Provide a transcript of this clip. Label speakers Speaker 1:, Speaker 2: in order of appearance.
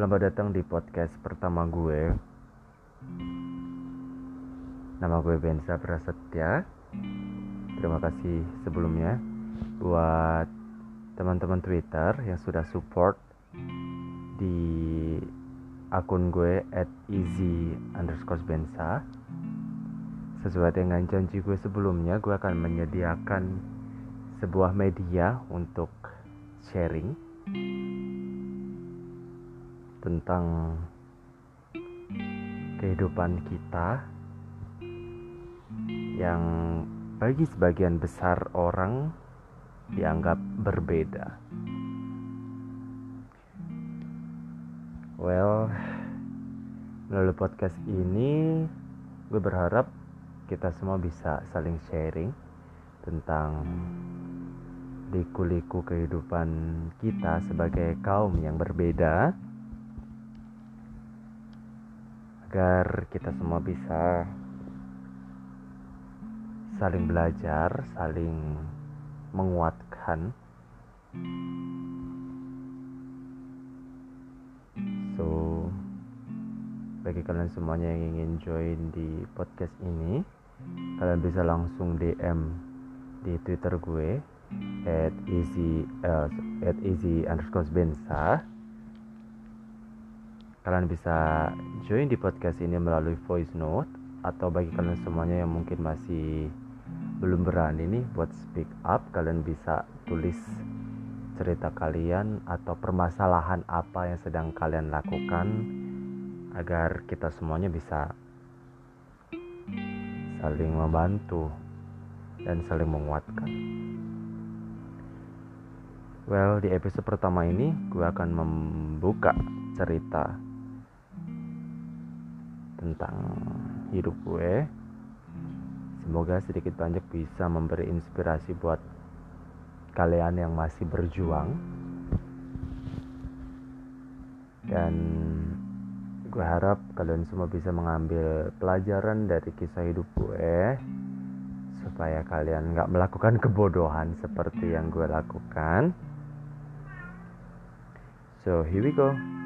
Speaker 1: Selamat datang di podcast pertama gue. Nama gue Benza Prasetya. Terima kasih sebelumnya buat teman-teman Twitter yang sudah support di akun gue at easy underscore benza sesuai dengan janji gue sebelumnya gue akan menyediakan sebuah media untuk sharing tentang kehidupan kita yang bagi sebagian besar orang dianggap berbeda. Well, melalui podcast ini gue berharap kita semua bisa saling sharing tentang liku-liku kehidupan kita sebagai kaum yang berbeda agar kita semua bisa saling belajar, saling menguatkan. So, bagi kalian semuanya yang ingin join di podcast ini, kalian bisa langsung DM di Twitter gue at easy uh, at easy underscore bensa kalian bisa join di podcast ini melalui voice note atau bagi kalian semuanya yang mungkin masih belum berani nih buat speak up kalian bisa tulis cerita kalian atau permasalahan apa yang sedang kalian lakukan agar kita semuanya bisa saling membantu dan saling menguatkan. Well, di episode pertama ini gue akan membuka cerita tentang hidup gue. Semoga sedikit banyak bisa memberi inspirasi buat kalian yang masih berjuang. Dan gue harap kalian semua bisa mengambil pelajaran dari kisah hidup gue supaya kalian nggak melakukan kebodohan seperti yang gue lakukan. So here we go.